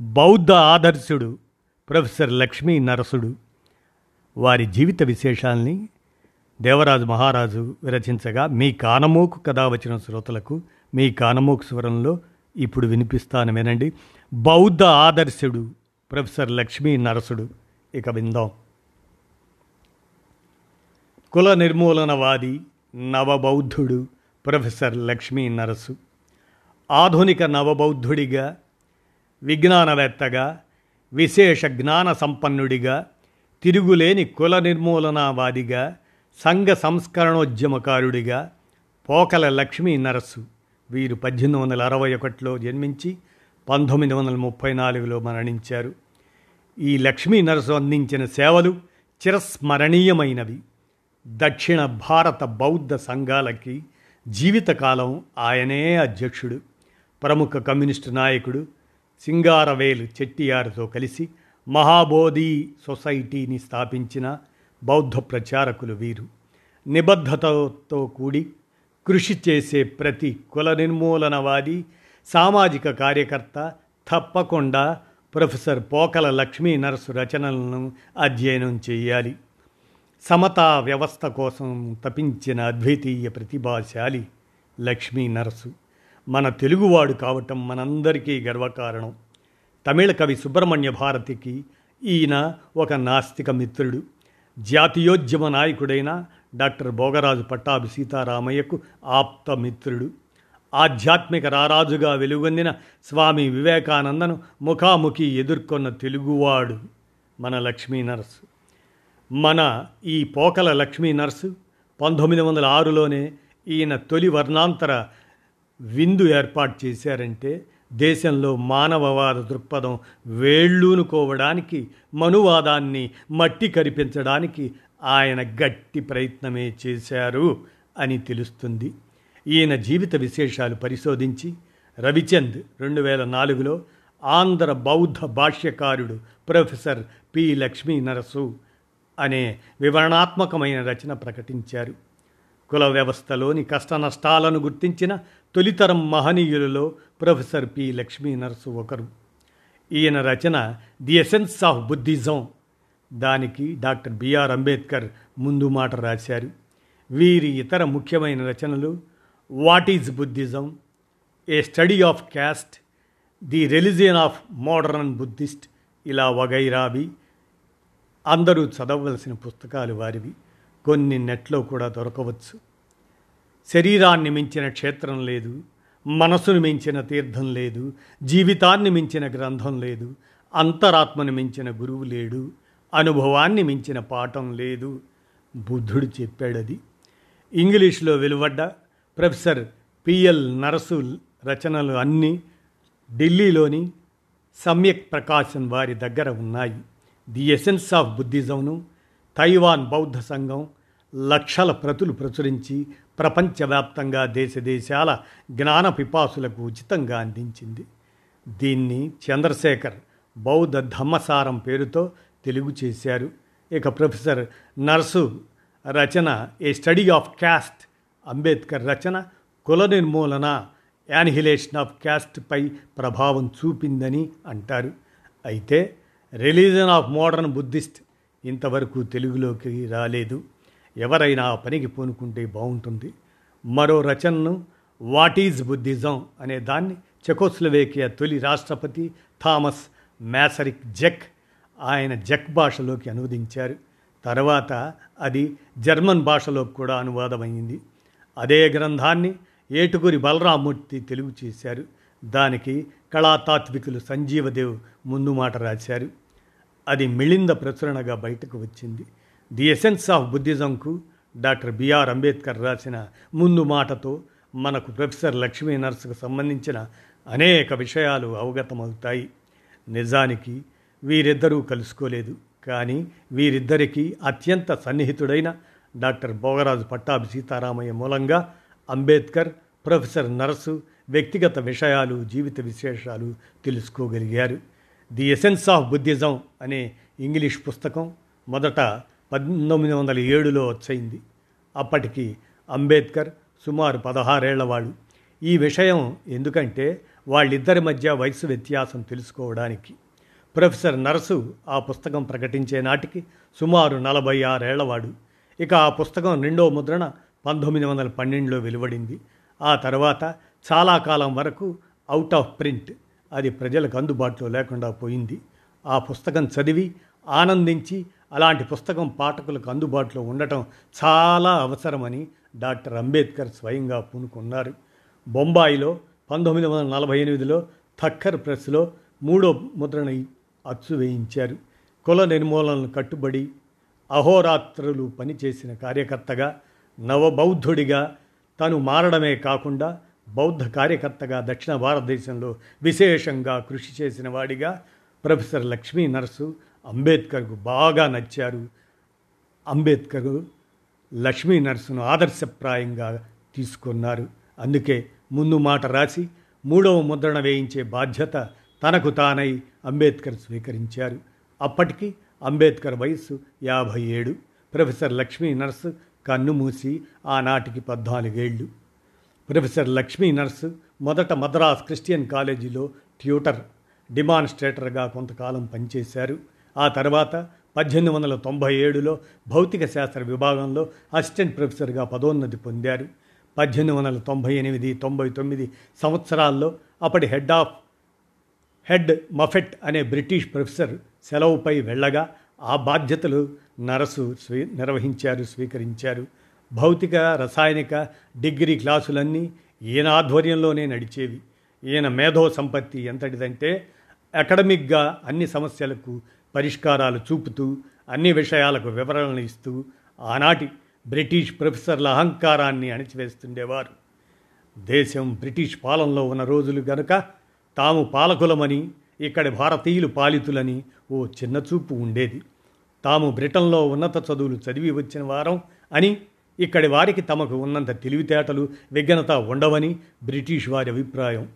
బౌద్ధ ఆదర్శుడు ప్రొఫెసర్ లక్ష్మీ నరసుడు వారి జీవిత విశేషాల్ని దేవరాజు మహారాజు విరచించగా మీ కానమోకు కథ వచ్చిన శ్రోతలకు మీ కానమోకు స్వరంలో ఇప్పుడు వినిపిస్తాను వినండి. బౌద్ధ ఆదర్శుడు ప్రొఫెసర్ లక్ష్మీ నరసుడు. ఇక విందాం. కుల నిర్మూలనవాది నవబౌద్ధుడు ప్రొఫెసర్ లక్ష్మీ నరసు. ఆధునిక నవబౌద్ధుడిగా విజ్ఞానవేత్తగా విశేష జ్ఞాన సంపన్నుడిగా తిరుగులేని కుల నిర్మూలనావాదిగా సంఘ సంస్కరణోద్యమకారుడిగా పోకల లక్ష్మీ నరసు వీరు పద్దెనిమిది వందల అరవై ఒకటిలో జన్మించి పంతొమ్మిది వందల ముప్పై నాలుగులో మరణించారు. ఈ లక్ష్మీ నరసు అందించిన సేవలు చిరస్మరణీయమైనవి. దక్షిణ భారత బౌద్ధ సంఘాలకి జీవితకాలం ఆయనే అధ్యక్షుడు. ప్రముఖ కమ్యూనిస్టు నాయకుడు సింగారవేలు చెట్టియారుతో కలిసి మహాబోధి సొసైటీని స్థాపించిన బౌద్ధ ప్రచారకులు వీరు. నిబద్ధతతో కూడి కృషి చేసే ప్రతి కుల నిర్మూలనవాది సామాజిక కార్యకర్త తప్పకుండా ప్రొఫెసర్ పోకల లక్ష్మీ నరసు రచనలను అధ్యయనం చేయాలి. సమతా వ్యవస్థ కోసం తపించిన అద్వితీయ ప్రతిభాశాలి లక్ష్మీ నరసు. మన తెలుగువాడు కావటం మనందరికీ గర్వకారణం. తమిళ కవి సుబ్రహ్మణ్య భారతికి ఈయన ఒక నాస్తిక మిత్రుడు. జాతీయోద్యమ నాయకుడైన డాక్టర్ భోగరాజు పట్టాభి సీతారామయ్యకు ఆప్త మిత్రుడు. ఆధ్యాత్మిక రారాజుగా వెలుగొందిన స్వామి వివేకానందను ముఖాముఖి ఎదుర్కొన్న తెలుగువాడు మన లక్ష్మీ నర్సు. మన ఈ పోకల లక్ష్మీ నర్సు పంతొమ్మిది వందల ఆరులోనే ఈయన తొలి వర్ణాంతర విందు ఏర్పాటు చేశారంటే దేశంలో మానవవాద దృక్పథం వేళ్ళూనుకోవడానికి మనువాదాన్ని మట్టి కరిపించడానికి ఆయన గట్టి ప్రయత్నమే చేశారు అని తెలుస్తుంది. ఈయన జీవిత విశేషాలు పరిశోధించి రవిచంద్ రెండు వేల నాలుగులో ఆంధ్ర బౌద్ధ భాష్యకారుడు ప్రొఫెసర్ పి లక్ష్మీ నరసు అనే వివరణాత్మకమైన రచన ప్రకటించారు. కుల వ్యవస్థలోని కష్ట నష్టాలను గుర్తించిన తొలితరం మహనీయులలో ప్రొఫెసర్ పి. లక్ష్మీ నరసు ఒకరు. ఈయన రచన ది ఎసెన్స్ ఆఫ్ బుద్ధిజం. దానికి డాక్టర్ బిఆర్ అంబేద్కర్ ముందు మాట రాశారు. వీరి ఇతర ముఖ్యమైన రచనలు what is Buddhism a study of caste the religion of modern Buddhist ఇలా వగైరావి. అందరూ చదవవలసిన పుస్తకాలు వారివి. కొన్ని నెట్లో కూడా దొరకవచ్చు. శరీరాన్ని మించిన క్షేత్రం లేదు. మనసును మించిన తీర్థం లేదు. జీవితాన్ని మించిన గ్రంథం లేదు. అంతరాత్మను మించిన గురువు లేడు. అనుభవాన్ని మించిన పాఠం లేదు. బుద్ధుడు చెప్పాడది. ఇంగ్లీష్లో వెలువడ్డ ప్రొఫెసర్ పిఎల్ నరసు రచనలు అన్నీ ఢిల్లీలోని సమ్యక్ ప్రకాశన్ వారి దగ్గర ఉన్నాయి. ది ఎసెన్స్ ఆఫ్ బుద్ధిజంను తైవాన్ బౌద్ధ సంఘం లక్షల ప్రతులు ప్రచురించి ప్రపంచవ్యాప్తంగా దేశదేశాల జ్ఞాన పిపాసులకు ఉచితంగా అందించింది. దీన్ని చంద్రశేఖర్ బౌద్ధ ధమ్మసారం పేరుతో తెలుగు చేశారు. ఇక professor Narasu Rachana a study of caste Ambedkar రచన కుల నిర్మూలన యానిహిలేషన్ ఆఫ్ క్యాస్ట్పై ప్రభావం చూపిందని అంటారు. అయితే రిలీజన్ ఆఫ్ మోడర్న్ బుద్ధిస్ట్ ఇంతవరకు తెలుగులోకి రాలేదు. ఎవరైనా ఆ పనికి పూనుకుంటే బాగుంటుంది. మరో రచనను వాట్ ఈజ్ బుద్ధిజం అనే దాన్ని చెకోస్లవేకియా తొలి రాష్ట్రపతి థామస్ మ్యాసరిక్ జెక్ ఆయన జెక్ భాషలోకి అనువదించారు. తర్వాత అది జర్మన్ భాషలోకి కూడా అనువాదమైంది. అదే గ్రంథాన్ని ఏటుగురి బలరామూర్తి తెలుగు చేశారు. దానికి కళాతాత్వికులు సంజీవదేవ్ ముందు మాట రాశారు. అది మిళింద ప్రచురణగా బయటకు వచ్చింది. ది ఎసెన్స్ ఆఫ్ బుద్ధిజంకు డాక్టర్ బిఆర్ అంబేద్కర్ రాసిన ముందు మాటతో మనకు ప్రొఫెసర్ లక్ష్మీ నర్సుకు సంబంధించిన అనేక విషయాలు అవగతమవుతాయి. నిజానికి వీరిద్దరూ కలుసుకోలేదు. కానీ వీరిద్దరికీ అత్యంత సన్నిహితుడైన డాక్టర్ భోగరాజు పట్టాభి సీతారామయ్య మూలంగా అంబేద్కర్ ప్రొఫెసర్ నర్సు వ్యక్తిగత విషయాలు జీవిత విశేషాలు తెలుసుకోగలిగారు. ది ఎసెన్స్ ఆఫ్ బుద్ధిజం అనే ఇంగ్లీష్ పుస్తకం మొదట పంతొమ్మిది వందల ఏడులో వచ్చింది. అప్పటికి అంబేద్కర్ సుమారు పదహారేళ్ళవాడు ఈ విషయం ఎందుకంటే వాళ్ళిద్దరి మధ్య వయసు వ్యత్యాసం తెలుసుకోవడానికి. ప్రొఫెసర్ నరసు ఆ పుస్తకం ప్రకటించే నాటికి సుమారు నలభై ఆరేళ్ళవాడు ఇక ఆ పుస్తకం రెండో ముద్రణ పంతొమ్మిది వందల పన్నెండులో వెలువడింది. ఆ తర్వాత చాలా కాలం వరకు అవుట్ ఆఫ్ ప్రింట్ అది ప్రజలకు అందుబాటులో లేకుండా పోయింది. ఆ పుస్తకం చదివి ఆనందించి అలాంటి పుస్తకం పాఠకులకు అందుబాటులో ఉండటం చాలా అవసరమని డాక్టర్ అంబేద్కర్ స్వయంగా పూనుకున్నారు. బొంబాయిలో పంతొమ్మిది వందల నలభై ఎనిమిదిలో థక్కర్ ప్రెస్లో మూడో ముద్రణ అచ్చు వేయించారు. కుల నిర్మూలనను కట్టుబడి అహోరాత్రులు పనిచేసిన కార్యకర్తగా నవబౌద్ధుడిగా తను మారడమే కాకుండా బౌద్ధ కార్యకర్తగా దక్షిణ భారతదేశంలో విశేషంగా కృషి చేసిన వాడిగా ప్రొఫెసర్ లక్ష్మీ నర్సు అంబేద్కర్కు బాగా నచ్చారు. అంబేద్కర్ లక్ష్మీ నర్సును ఆదర్శప్రాయంగా తీసుకున్నారు. అందుకే ముందు మాట రాసి మూడవ ముద్రణ వేయించే బాధ్యత తనకు తానై అంబేద్కర్ స్వీకరించారు. అప్పటికి అంబేద్కర్ వయస్సు యాభై ఏడు. ప్రొఫెసర్ లక్ష్మీ నర్స్ కన్నుమూసి ఆనాటికి పద్నాలుగేళ్ళు ప్రొఫెసర్ లక్ష్మీ నర్స్ మొదట మద్రాస్ క్రిస్టియన్ కాలేజీలో ట్యూటర్ డిమాన్స్ట్రేటర్గా కొంతకాలం పనిచేశారు. ఆ తర్వాత పద్దెనిమిది వందల తొంభై ఏడులో భౌతిక శాస్త్ర విభాగంలో అసిస్టెంట్ ప్రొఫెసర్గా పదోన్నతి పొందారు. పద్దెనిమిది వందల తొంభై ఎనిమిది తొంభై తొమ్మిది సంవత్సరాల్లో అప్పటి హెడ్ ఆఫ్ హెడ్ మఫెట్ అనే బ్రిటిష్ ప్రొఫెసర్ సెలవుపై వెళ్ళగా ఆ బాధ్యతలు నరసు స్వీ నిర్వహించారు స్వీకరించారు. భౌతిక రసాయనిక డిగ్రీ క్లాసులన్నీ ఈయన ఆధ్వర్యంలోనే నడిచేవి. ఈయన మేధో సంపత్తి ఎంతటిదంటే అకాడమిక్గా అన్ని సమస్యలకు పరిష్కారాలు చూపుతూ అన్ని విషయాలకు వివరణలు ఇస్తూ ఆనాటి బ్రిటిష్ ప్రొఫెసర్ల అహంకారాన్ని అణిచివేస్తుండేవారు. దేశం బ్రిటిష్ పాలనలో ఉన్న రోజులు గనుక తాము పాలకులమని ఇక్కడి భారతీయులు పాలితులని ఓ చిన్న చూపు ఉండేది. తాము బ్రిటన్లో ఉన్నత చదువులు చదివి వచ్చిన వారం అని ఇక్కడి వారికి తమకు ఉన్నంత తెలివితేటలు విఘ్నత ఉండవని బ్రిటిష్ వారి అభిప్రాయం.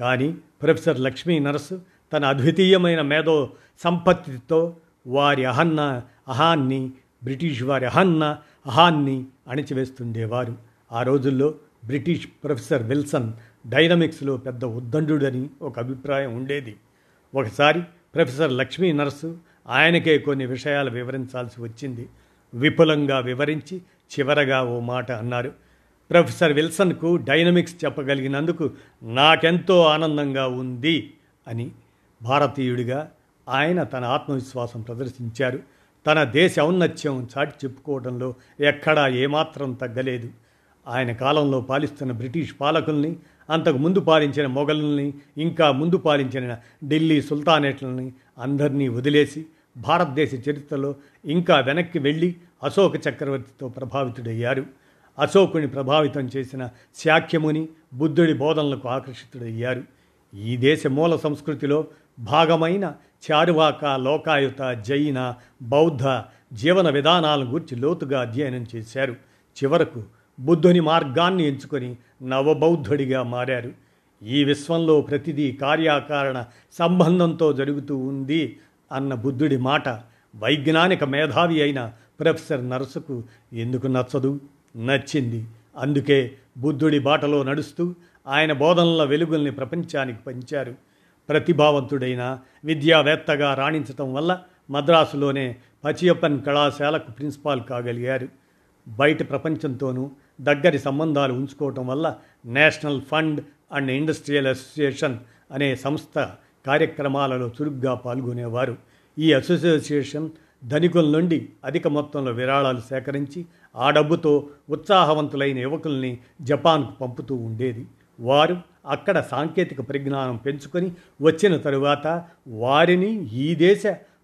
కానీ ప్రొఫెసర్ లక్ష్మీ నరసు తన అద్వితీయమైన మేధో సంపత్తితో వారి అహన్న అహాన్ని బ్రిటిష్ వారి అహన్న అహాన్ని అణిచివేస్తుండేవారు. ఆ రోజుల్లో బ్రిటిష్ ప్రొఫెసర్ విల్సన్ డైనమిక్స్లో పెద్ద ఉద్దండుడని ఒక అభిప్రాయం ఉండేది. ఒకసారి ప్రొఫెసర్ లక్ష్మీ నర్సు ఆయనకే కొన్ని విషయాలు వివరించాల్సి వచ్చింది. విపులంగా వివరించి చివరగా ఓ మాట అన్నారు. ప్రొఫెసర్ విల్సన్కు డైనమిక్స్ చెప్పగలిగినందుకు నాకెంతో ఆనందంగా ఉంది అని భారతీయుడిగా ఆయన తన ఆత్మవిశ్వాసం ప్రదర్శించారు. తన దేశ ఔన్నత్యం చాటి చెప్పుకోవడంలో ఎక్కడా ఏమాత్రం తగ్గలేదు. ఆయన కాలంలో పాలిస్తున్న బ్రిటిష్ పాలకుల్ని అంతకు ముందు పాలించిన మొఘలుల్ని ఇంకా ముందు పాలించిన ఢిల్లీ సుల్తానేట్లని అందరినీ వదిలేసి భారతదేశ చరిత్రలో ఇంకా వెనక్కి వెళ్ళి అశోక చక్రవర్తితో ప్రభావితుడయ్యారు. అశోకుని ప్రభావితం చేసిన శాఖ్యముని బుద్ధుడి బోధనలకు ఆకర్షితుడయ్యారు. ఈ దేశ మూల సంస్కృతిలో భాగమైన చారువాక లోకాయుత జైన బౌద్ధ జీవన విధానాలను గురించి లోతుగా అధ్యయనం చేశారు. చివరకు బుద్ధుని మార్గాన్ని ఎంచుకొని నవబౌద్ధుడిగా మారారు. ఈ విశ్వంలో ప్రతిదీ కార్యాకారణ సంబంధంతో జరుగుతూ ఉంది అన్న బుద్ధుడి మాట వైజ్ఞానిక మేధావి అయిన ప్రొఫెసర్ నర్సుకు ఎందుకు నచ్చదు? నచ్చింది. అందుకే బుద్ధుడి బాటలో నడుస్తూ ఆయన బోధనల వెలుగుల్ని ప్రపంచానికి పంచారు. ప్రతిభావంతుడైన విద్యావేత్తగా రాణించటం వల్ల మద్రాసులోనే పచియప్పన్ కళాశాలకు ప్రిన్సిపాల్ కాగలిగారు. బయట ప్రపంచంతోనూ దగ్గరి సంబంధాలు ఉంచుకోవటం వల్ల national fund and industrial association అనే సంస్థ కార్యక్రమాలలో చురుగ్గా పాల్గొనేవారు. ఈ అసోసియేషన్ ధనికుల నుండి అధిక మొత్తంలో విరాళాలు సేకరించి ఆ డబ్బుతో ఉత్సాహవంతులైన యువకుల్ని జపాన్కు పంపుతూ ఉండేది. వారు అక్కడ సాంకేతిక పరిజ్ఞానం పెంచుకొని వచ్చిన తరువాత వారిని ఈ దేశ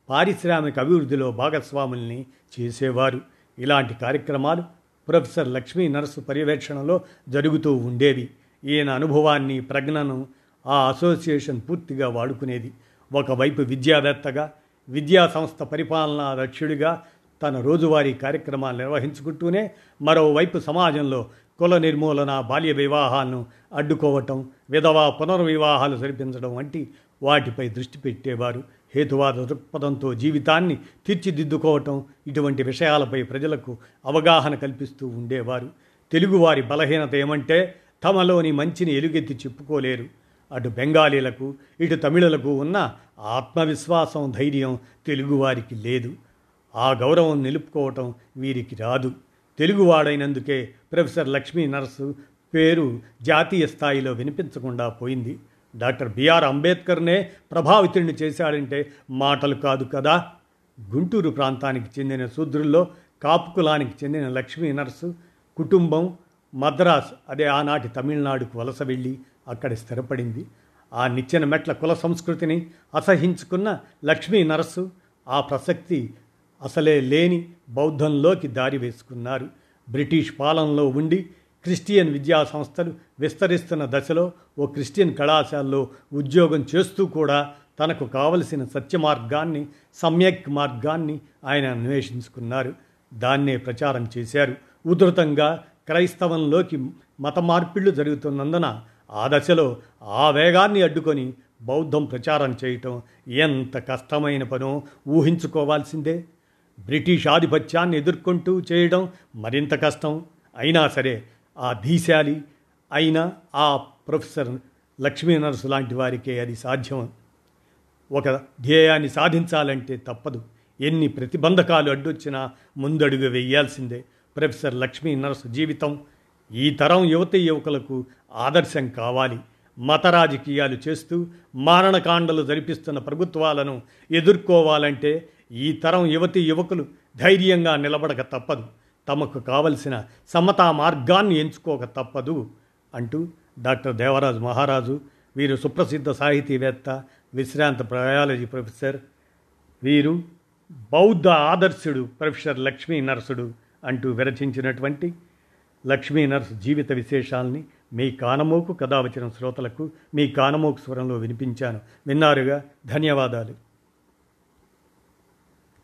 పారిశ్రామిక అభివృద్ధిలో భాగస్వాముల్ని చేసేవారు. ఇలాంటి కార్యక్రమాలు ప్రొఫెసర్ లక్ష్మీ నరసు పర్యవేక్షణలో జరుగుతూ ఉండేవి. ఈయన అనుభవాన్ని ప్రజ్ఞను ఆ అసోసియేషన్ పూర్తిగా వాడుకునేది. ఒకవైపు విద్యావేత్తగా విద్యా సంస్థ పరిపాలనా దక్షుడిగా తన రోజువారీ కార్యక్రమాలు నిర్వహించుకుంటూనే మరోవైపు సమాజంలో కుల నిర్మూలన బాల్య వివాహాలను అడ్డుకోవటం విధవా పునర్వివాహాలు జరిపించడం వంటి వాటిపై దృష్టి పెట్టేవారు. హేతువాద దృక్పథంతో జీవితాన్ని తీర్చిదిద్దుకోవటం ఇటువంటి విషయాలపై ప్రజలకు అవగాహన కల్పిస్తూ ఉండేవారు. తెలుగువారి బలహీనత ఏమంటే తమలోని మంచిని ఎలుగెత్తి చెప్పుకోలేరు. అటు బెంగాలీలకు ఇటు తమిళులకు ఉన్న ఆత్మవిశ్వాసం ధైర్యం తెలుగువారికి లేదు. ఆ గౌరవం నిలుపుకోవటం వీరికి రాదు. తెలుగువాడైనందుకే ప్రొఫెసర్ లక్ష్మీ నరసు పేరు జాతీయ స్థాయిలో వినిపించకుండా పోయింది. డాక్టర్ బిఆర్ అంబేద్కర్నే ప్రభావితుడిని చేశాడంటే మాటలు కాదు కదా. గుంటూరు ప్రాంతానికి చెందిన శూద్రుల్లో కాపు కులానికి చెందిన లక్ష్మీ నర్సు కుటుంబం మద్రాస్ అదే ఆనాటి తమిళనాడుకు వలస వెళ్ళి అక్కడ స్థిరపడింది. ఆ నిచ్చెన మెట్ల కుల సంస్కృతిని అసహించుకున్న లక్ష్మీ నరస్సు ఆ ప్రసక్తి అసలే లేని బౌద్ధంలోకి దారి వేసుకున్నారు. బ్రిటిష్ పాలనలో ఉండి క్రిస్టియన్ విద్యా సంస్థలు విస్తరిస్తున్న దశలో ఓ క్రిస్టియన్ కళాశాలలో ఉద్యోగం చేస్తూ కూడా తనకు కావలసిన సత్య మార్గాన్ని సమ్యక్ మార్గాన్ని ఆయన అన్వేషించుకున్నారు. దాన్నే ప్రచారం చేశారు. ఉధృతంగా క్రైస్తవంలోకి మత మార్పిళ్ళు జరుగుతున్నందున ఆ దశలో ఆ వేగాన్ని అడ్డుకొని బౌద్ధం ప్రచారం చేయటం ఎంత కష్టమైన పనో ఊహించుకోవాల్సిందే. బ్రిటిష్ ఆధిపత్యాన్ని ఎదుర్కొంటూ చేయడం మరింత కష్టం. అయినా సరే ఆ ధీశాలి అయినా ఆ ప్రొఫెసర్ లక్ష్మీ నరసు లాంటి వారికే అది సాధ్యం ఒక ధ్యేయాన్ని సాధించాలంటే తప్పదు. ఎన్ని ప్రతిబంధకాలు అడ్డొచ్చినా ముందడుగు వేయాల్సిందే. ప్రొఫెసర్ లక్ష్మీ నరసు జీవితం ఈ తరం యువతి యువకులకు ఆదర్శం కావాలి. మత రాజకీయాలు చేస్తూ మారణకాండలు జరిపిస్తున్న ప్రభుత్వాలను ఎదుర్కోవాలంటే ఈ తరం యువతి యువకులు ధైర్యంగా నిలబడక తప్పదు. తమకు కావలసిన సమతా మార్గాన్ని ఎంచుకోక తప్పదు అంటూ డాక్టర్ దేవరాజు మహారాజు వీరు సుప్రసిద్ధ సాహితీవేత్త విశ్రాంత బయాలజీ ప్రొఫెసర్ వీరు బౌద్ధ ఆదర్శుడు ప్రొఫెసర్ లక్ష్మీ నరసుడు అంటూ విరచించినటువంటి లక్ష్మీ నర్స్ జీవిత విశేషాల్ని మీ కానమోకు కథ శ్రోతలకు మీ కానమోకు స్వరంలో వినిపించాను. విన్నారుగా? ధన్యవాదాలు.